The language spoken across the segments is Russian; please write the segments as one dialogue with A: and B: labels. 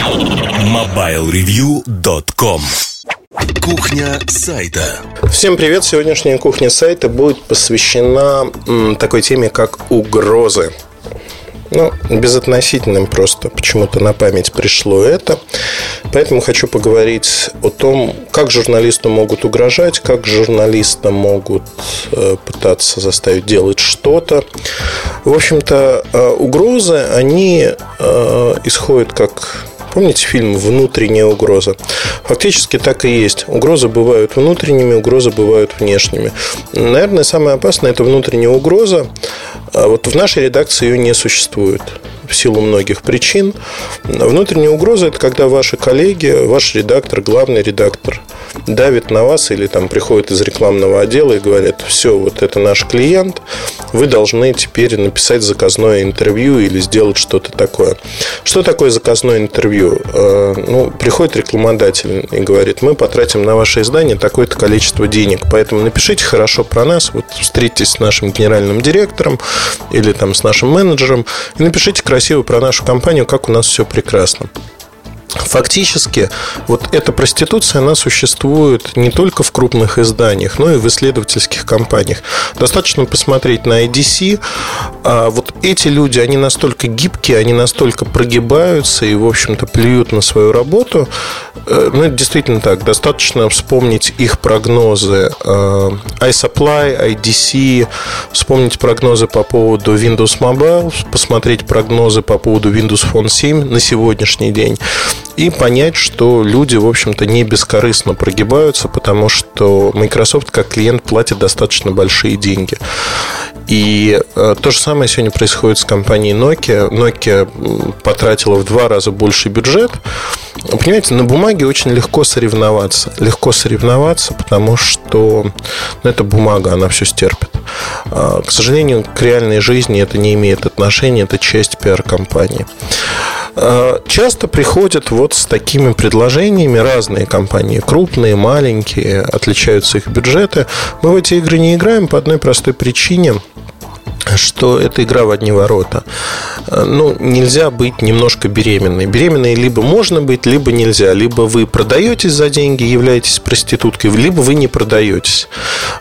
A: MobileReview.com Кухня сайта.
B: Всем привет! Сегодняшняя кухня сайта будет посвящена такой теме, как угрозы. Ну, безотносительным просто почему-то на память пришло это. Поэтому хочу поговорить о том, как журналисту могут угрожать, как журналиста могут э, пытаться заставить делать что-то. В общем-то, э, угрозы, они э, исходят как Помните фильм «Внутренняя угроза»? Фактически так и есть. Угрозы бывают внутренними, угрозы бывают внешними. Наверное, самое опасное – это внутренняя угроза. А вот в нашей редакции ее не существует в силу многих причин. Внутренняя угроза – это когда ваши коллеги, ваш редактор, главный редактор давит на вас или там приходит из рекламного отдела и говорят, все, вот это наш клиент, вы должны теперь написать заказное интервью или сделать что-то такое. Что такое заказное интервью? Э, ну, приходит рекламодатель и говорит, мы потратим на ваше издание такое-то количество денег, поэтому напишите хорошо про нас, вот встретитесь с нашим генеральным директором или там с нашим менеджером и напишите красиво про нашу компанию, как у нас все прекрасно. Фактически, вот эта проституция, она существует не только в крупных изданиях, но и в исследовательских компаниях. Достаточно посмотреть на IDC. А вот эти люди, они настолько гибкие, они настолько прогибаются и, в общем-то, плюют на свою работу. Э, ну, это действительно так. Достаточно вспомнить их прогнозы э, iSupply, IDC, вспомнить прогнозы по поводу Windows Mobile, посмотреть прогнозы по поводу Windows Phone 7 на сегодняшний день и понять, что люди, в общем-то, не бескорыстно прогибаются, потому что Microsoft как клиент платит достаточно большие деньги. И э, то же самое сегодня происходит с компанией Nokia. Nokia потратила в два раза больше бюджет. Понимаете, на бумаге очень легко соревноваться. Легко соревноваться, потому что ну, это бумага, она все стерпит. А, к сожалению, к реальной жизни это не имеет отношения, это часть пиар-компании. А, часто приходят вот с такими предложениями разные компании, крупные, маленькие, отличаются их бюджеты. Мы в эти игры не играем по одной простой причине – что это игра в одни ворота. Ну, нельзя быть немножко беременной. Беременной либо можно быть, либо нельзя. Либо вы продаетесь за деньги, являетесь проституткой, либо вы не продаетесь.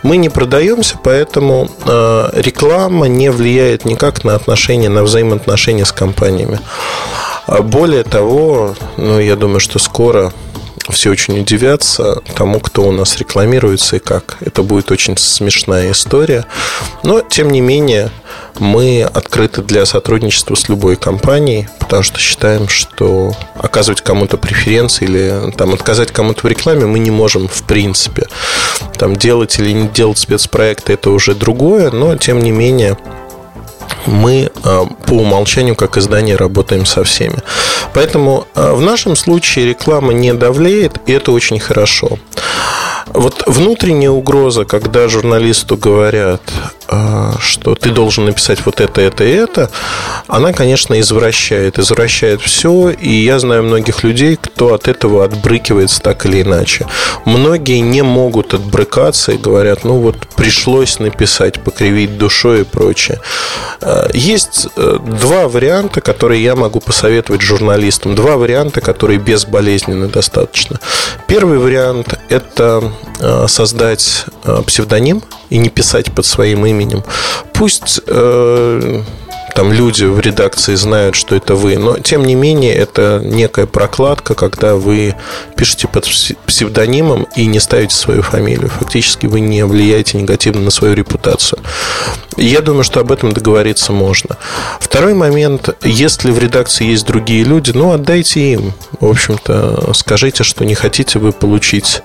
B: Мы не продаемся, поэтому э, реклама не влияет никак на отношения, на взаимоотношения с компаниями. А более того, ну, я думаю, что скоро все очень удивятся тому, кто у нас рекламируется и как. Это будет очень смешная история. Но, тем не менее, мы открыты для сотрудничества с любой компанией, потому что считаем, что оказывать кому-то преференции или там, отказать кому-то в рекламе мы не можем в принципе. Там, делать или не делать спецпроекты – это уже другое, но, тем не менее, мы а, по умолчанию как издание работаем со всеми. Поэтому а, в нашем случае реклама не давлеет, и это очень хорошо. Вот внутренняя угроза, когда журналисту говорят, что ты должен написать вот это, это и это, она, конечно, извращает. Извращает все, и я знаю многих людей, кто от этого отбрыкивается так или иначе. Многие не могут отбрыкаться и говорят, ну вот пришлось написать, покривить душой и прочее. А, есть э, два варианта, которые я могу посоветовать журналистам. Два варианта, которые безболезненны достаточно. Первый вариант – это Э, создать э, псевдоним и не писать под своим именем. Пусть э, там люди в редакции знают, что это вы, но тем не менее это некая прокладка, когда вы пишете под псевдонимом и не ставите свою фамилию. Фактически вы не влияете негативно на свою репутацию. Я думаю, что об этом договориться можно. Второй момент, если в редакции есть другие люди, ну отдайте им. В общем-то, скажите, что не хотите вы получить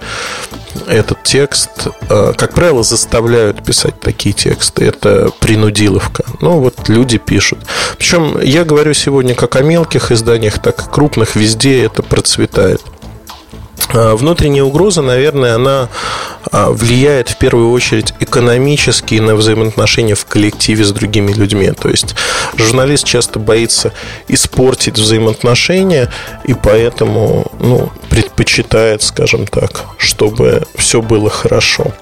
B: этот текст, э, как правило, заставляют писать такие тексты. Это принудиловка. Ну, вот люди пишут. Причем я говорю сегодня как о мелких изданиях, так и крупных. Везде это процветает. А, внутренняя угроза, наверное, она а, влияет в первую очередь экономически на взаимоотношения в коллективе с другими людьми. То есть журналист часто боится испортить взаимоотношения и поэтому ну, предпочитает, скажем так, чтобы все было хорошо.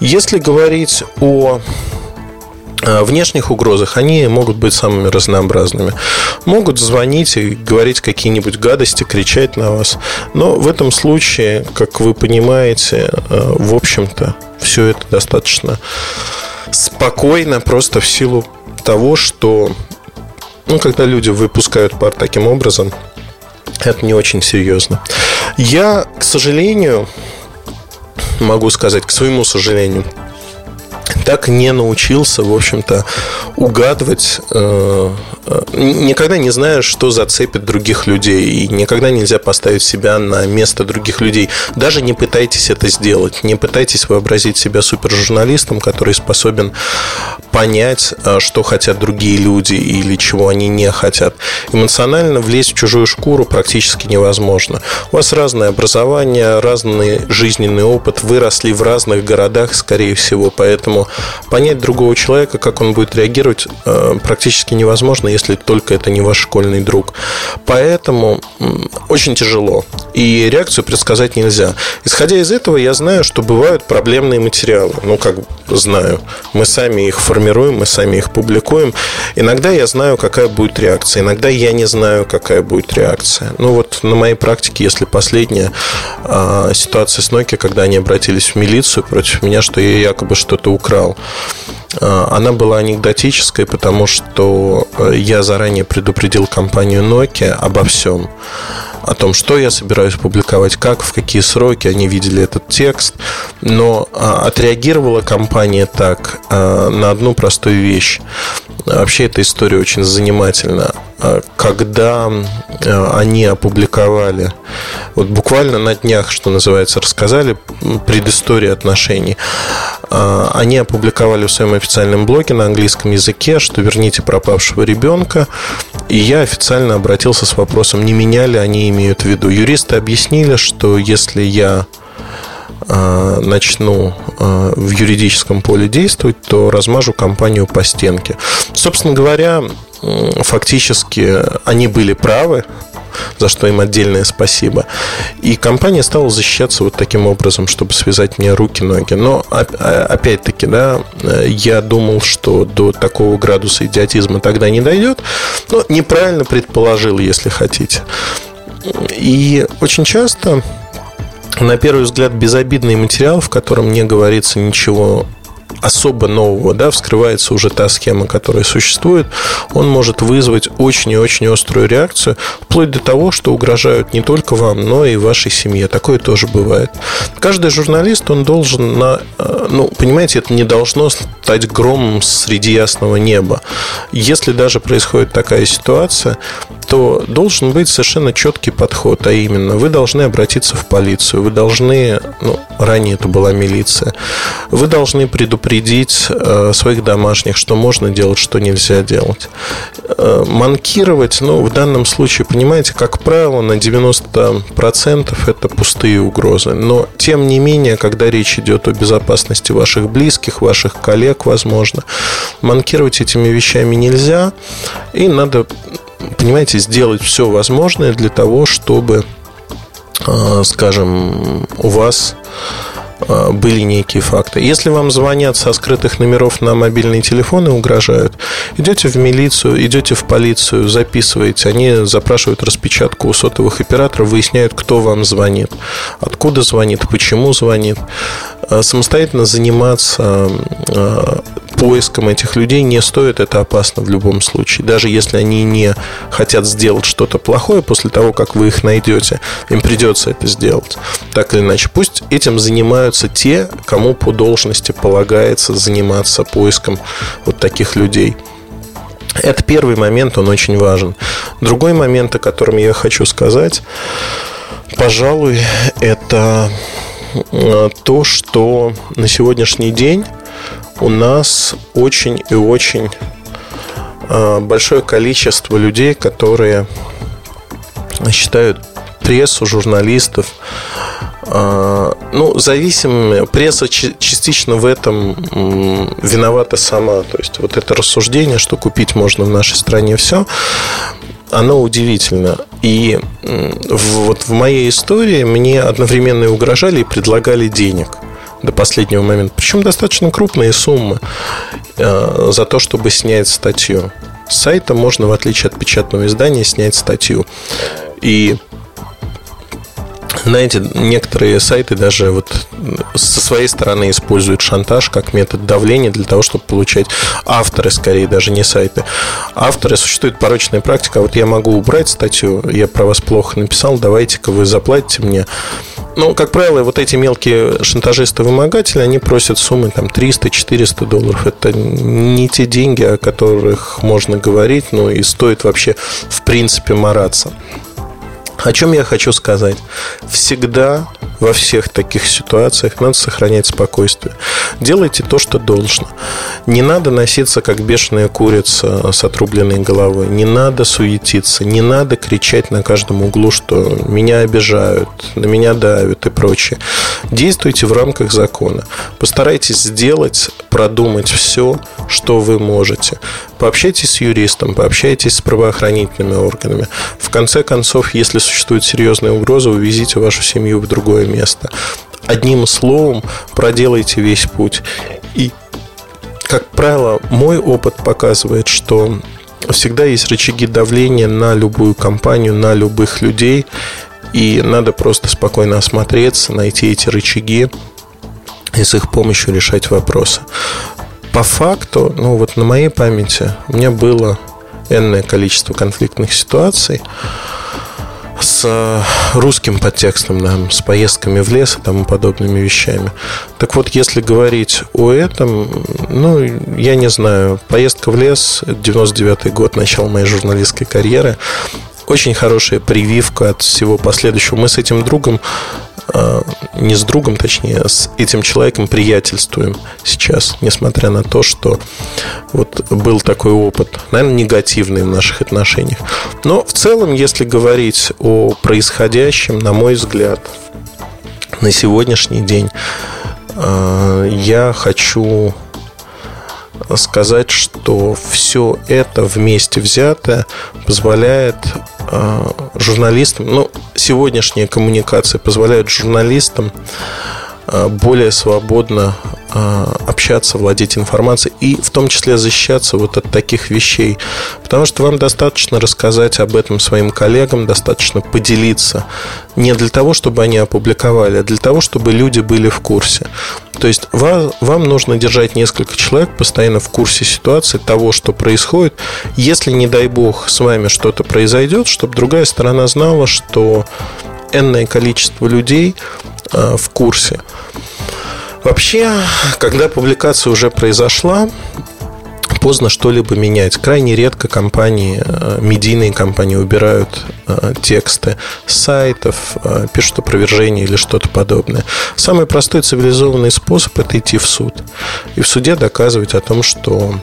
B: Если говорить о внешних угрозах они могут быть самыми разнообразными. Могут звонить и говорить какие-нибудь гадости, кричать на вас. Но в этом случае, как вы понимаете, э, в общем-то, все это достаточно спокойно, просто в силу того, что ну, когда люди выпускают пар таким образом, это не очень серьезно. Я, к сожалению, могу сказать, к своему сожалению, так не научился, в общем-то, угадывать, э, э, никогда не знаешь, что зацепит других людей, и никогда нельзя поставить себя на место других людей. Даже не пытайтесь это сделать, не пытайтесь вообразить себя супержурналистом, который способен понять, э, что хотят другие люди или чего они не хотят. Эмоционально влезть в чужую шкуру практически невозможно. У вас разное образование, разный жизненный опыт, выросли в разных городах, скорее всего, поэтому понять другого человека, как он будет реагировать, э, практически невозможно, если только это не ваш школьный друг. Поэтому очень тяжело. И реакцию предсказать нельзя. Исходя из этого, я знаю, что бывают проблемные материалы. Ну, как знаю. Мы сами их формируем, мы сами их публикуем. Иногда я знаю, какая будет реакция. Иногда я не знаю, какая будет реакция. Ну, вот на моей практике, если последняя э, ситуация с Nokia, когда они обратились в милицию против меня, что я якобы что-то украл, э, она была анекдотической, потому что э, я заранее предупредил компанию Nokia обо всем о том, что я собираюсь публиковать, как, в какие сроки они видели этот текст. Но а, отреагировала компания так а, на одну простую вещь. Вообще эта история очень занимательна. А, когда они опубликовали, вот буквально на днях, что называется, рассказали предысторию отношений, они опубликовали в своем официальном блоге на английском языке, что верните пропавшего ребенка. И я официально обратился с вопросом, не меняли они имеют в виду. Юристы объяснили, что если я а, начну а, в юридическом поле действовать, то размажу компанию по стенке. Собственно говоря, фактически они были правы, за что им отдельное спасибо. И компания стала защищаться вот таким образом, чтобы связать мне руки-ноги. Но опять-таки, да, я думал, что до такого градуса идиотизма тогда не дойдет, но неправильно предположил, если хотите. И очень часто на первый взгляд безобидный материал, в котором не говорится ничего особо нового, да, вскрывается уже та схема, которая существует, он может вызвать очень и очень острую реакцию, вплоть до того, что угрожают не только вам, но и вашей семье. Такое тоже бывает. Каждый журналист, он должен на... Э, ну, понимаете, это не должно стать громом среди ясного неба. Если даже происходит такая ситуация, то должен быть совершенно четкий подход, а именно вы должны обратиться в полицию, вы должны, ну, ранее это была милиция, вы должны предупредить э, своих домашних, что можно делать, что нельзя делать. Э, манкировать, ну, в данном случае, понимаете, как правило, на 90% это пустые угрозы. Но, тем не менее, когда речь идет о безопасности ваших близких, ваших коллег, возможно, манкировать этими вещами нельзя, и надо понимаете, сделать все возможное для того, чтобы, а, скажем, у вас а, были некие факты. Если вам звонят со скрытых номеров на мобильные телефоны, угрожают, идете в милицию, идете в полицию, записываете, они запрашивают распечатку у сотовых операторов, выясняют, кто вам звонит, откуда звонит, почему звонит. А, самостоятельно заниматься поиском этих людей не стоит, это опасно в любом случае. Даже если они не хотят сделать что-то плохое после того, как вы их найдете, им придется это сделать. Так или иначе, пусть этим занимаются те, кому по должности полагается заниматься поиском вот таких людей. Это первый момент, он очень важен. Другой момент, о котором я хочу сказать, пожалуй, это э, то, что на сегодняшний день у нас очень и очень а, большое количество людей, которые считают прессу, журналистов, а, ну, зависимыми. Пресса частично в этом виновата сама. То есть, вот это рассуждение, что купить можно в нашей стране все, оно удивительно. И вот в моей истории мне одновременно и угрожали, и предлагали денег – до последнего момента. Причем достаточно крупные суммы. э, за то, чтобы снять статью. С сайта можно, в отличие от печатного издания, снять статью. И знаете, некоторые сайты даже вот со своей стороны используют шантаж как метод давления для того, чтобы получать авторы, скорее даже не сайты. Авторы существует порочная практика. Вот я могу убрать статью, я про вас плохо написал, давайте-ка вы заплатите мне. Ну, как правило, вот эти мелкие шантажисты-вымогатели, они просят суммы там 300-400 долларов. Это не те деньги, о которых можно говорить, ну и стоит вообще в принципе мараться. О чем я хочу сказать? Всегда во всех таких ситуациях надо сохранять спокойствие. Делайте то, что должно. Не надо носиться, как бешеная курица с отрубленной головой. Не надо суетиться. Не надо кричать на каждом углу, что меня обижают, на меня давят и прочее. Действуйте в рамках закона. Постарайтесь сделать, продумать все, что вы можете. Пообщайтесь с юристом, пообщайтесь с правоохранительными органами. В конце концов, если существует серьезная угроза, увезите вашу семью в другое место. Одним словом, проделайте весь путь. И, как правило, мой опыт показывает, что всегда есть рычаги давления на любую компанию, на любых людей. И надо просто спокойно осмотреться, найти эти рычаги и с их помощью решать вопросы по факту, ну вот на моей памяти у меня было энное количество конфликтных ситуаций с русским подтекстом, да, с поездками в лес и тому подобными вещами. Так вот, если говорить о этом, ну, я не знаю, поездка в лес, 99-й год, начало моей журналистской карьеры, очень хорошая прививка от всего последующего. Мы с этим другом не с другом, точнее, а с этим человеком приятельствуем сейчас, несмотря на то, что вот был такой опыт, наверное, негативный в наших отношениях. Но в целом, если говорить о происходящем, на мой взгляд, на сегодняшний день, а, я хочу сказать, что все это вместе взятое позволяет э, журналистам, ну, сегодняшние коммуникации позволяют журналистам э, более свободно а, общаться, владеть информацией и в том числе защищаться вот от таких вещей. Потому что вам достаточно рассказать об этом своим коллегам, достаточно поделиться. Не для того, чтобы они опубликовали, а для того, чтобы люди были в курсе. То есть вам, вам нужно держать несколько человек постоянно в курсе ситуации, того, что происходит. Если, не дай бог, с вами что-то произойдет, чтобы другая сторона знала, что энное количество людей а, в курсе. Вообще, когда публикация уже произошла, поздно что-либо менять. Крайне редко компании, э, медийные компании убирают э, тексты с сайтов, э, пишут опровержение или что-то подобное. Самый простой цивилизованный способ – это идти в суд. И в суде доказывать о том, что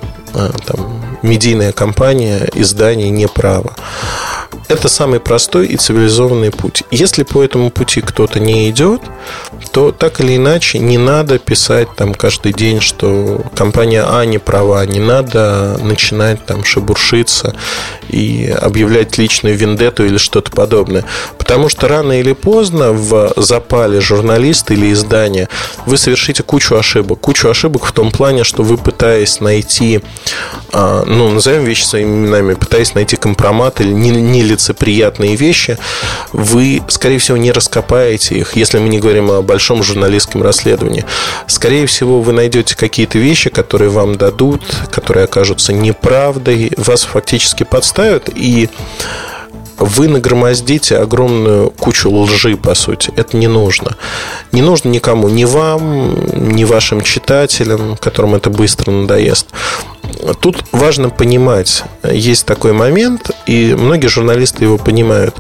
B: там, медийная компания, издание не право. Это самый простой и цивилизованный путь. Если по этому пути кто-то не идет, то так или иначе не надо писать там каждый день, что компания А не права, не надо начинать там шебуршиться и объявлять личную вендетту или что-то подобное. Потому что рано или поздно в запале журналиста или издания вы совершите кучу ошибок. Кучу ошибок в том плане, что вы пытаясь найти, а, ну, назовем вещи своими именами, пытаясь найти компромат или нелицеприятные вещи, вы, скорее всего, не раскопаете их, если мы не говорим о большом журналистском расследовании. Скорее всего, вы найдете какие-то вещи, которые вам дадут, которые окажутся неправдой, вас фактически подставят, и вы нагромоздите огромную кучу лжи, по сути. Это не нужно. Не нужно никому, ни вам, ни вашим читателям, которым это быстро надоест. Тут важно понимать, есть такой момент, и многие журналисты его понимают.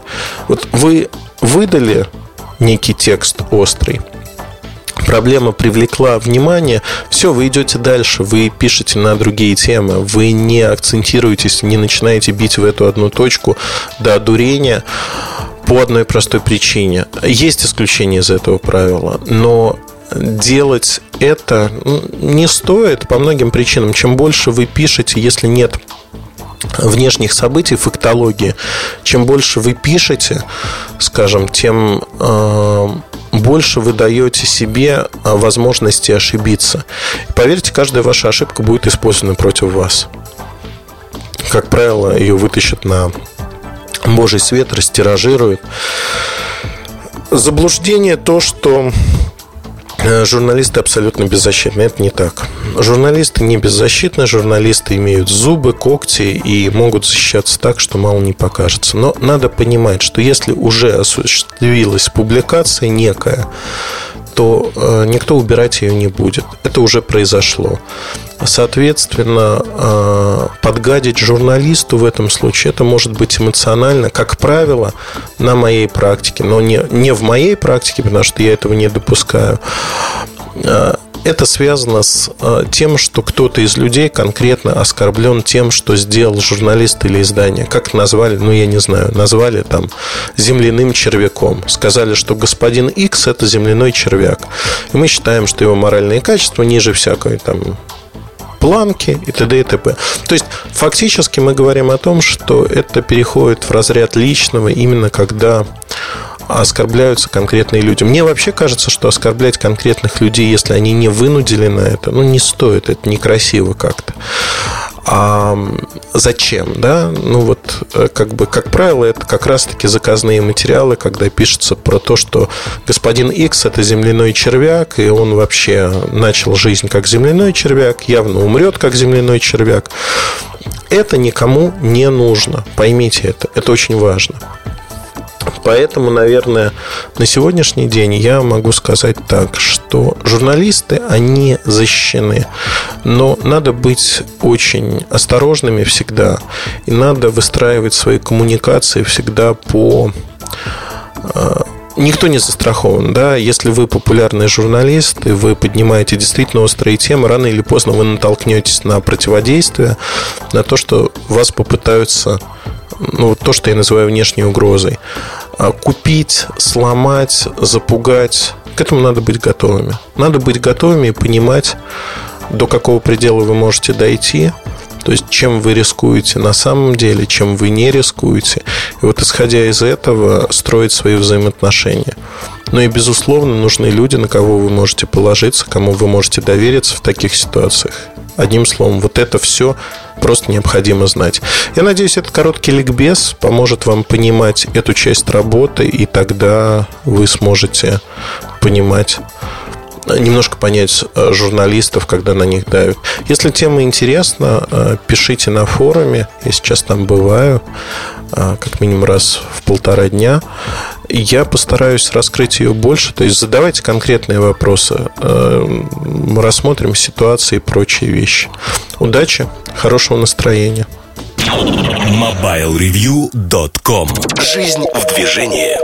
B: Вот вы выдали некий текст острый, проблема привлекла внимание, все, вы идете дальше, вы пишете на другие темы, вы не акцентируетесь, не начинаете бить в эту одну точку до одурения по одной простой причине. Есть исключение из этого правила, но делать это не стоит по многим причинам. Чем больше вы пишете, если нет внешних событий, фактологии, чем больше вы пишете, скажем, тем э, больше вы даете себе а, возможности ошибиться. И поверьте, каждая ваша ошибка будет использована против вас. Как правило, ее вытащат на Божий свет, растиражируют. Заблуждение то, что Э, журналисты абсолютно беззащитны. Это не так. Журналисты не беззащитны, журналисты имеют зубы, когти и могут защищаться так, что мало не покажется. Но надо понимать, что если уже осуществилась публикация некая, то э, никто убирать ее не будет. Это уже произошло. Соответственно, э, подгадить журналисту в этом случае это может быть эмоционально, как правило, на моей практике, но не, не в моей практике, потому что я этого не допускаю. Э, это связано с тем, что кто-то из людей конкретно оскорблен тем, что сделал журналист или издание. Как назвали, ну я не знаю, назвали там земляным червяком. Сказали, что господин X это земляной червяк. И мы считаем, что его моральные качества ниже всякой там планки и т.д. и т.п. То есть, фактически мы говорим о том, что это переходит в разряд личного именно когда оскорбляются конкретные люди. Мне вообще кажется, что оскорблять конкретных людей, если они не вынудили на это, ну, не стоит, это некрасиво как-то. А зачем, да? Ну вот, э, как бы, как правило, это как раз-таки заказные материалы, когда пишется про то, что господин X это земляной червяк, и он вообще начал жизнь как земляной червяк, явно умрет как земляной червяк. Это никому не нужно. Поймите это. Это очень важно. Поэтому, наверное, на сегодняшний день я могу сказать так, что журналисты, они защищены. Но надо быть очень осторожными всегда. И надо выстраивать свои коммуникации всегда по э, никто не застрахован, да, если вы популярный журналист, и вы поднимаете действительно острые темы, рано или поздно вы натолкнетесь на противодействие, на то, что вас попытаются, ну, то, что я называю внешней угрозой. А, купить, сломать, запугать. К этому надо быть готовыми. Надо быть готовыми и понимать, до какого предела вы можете дойти, то есть, чем вы рискуете на самом деле, чем вы не рискуете. И вот исходя из этого, строить свои взаимоотношения. Ну и, безусловно, нужны люди, на кого вы можете положиться, кому вы можете довериться в таких ситуациях. Одним словом, вот это все просто необходимо знать. Я надеюсь, этот короткий ликбез поможет вам понимать эту часть работы, и тогда вы сможете понимать немножко понять э, журналистов, когда на них давят. Если тема интересна, э, пишите на форуме. Я сейчас там бываю э, как минимум раз в полтора дня. Я постараюсь раскрыть ее больше. То есть задавайте конкретные вопросы. Мы рассмотрим ситуации и прочие вещи. Удачи, хорошего настроения.
A: MobileReview.com Жизнь в движении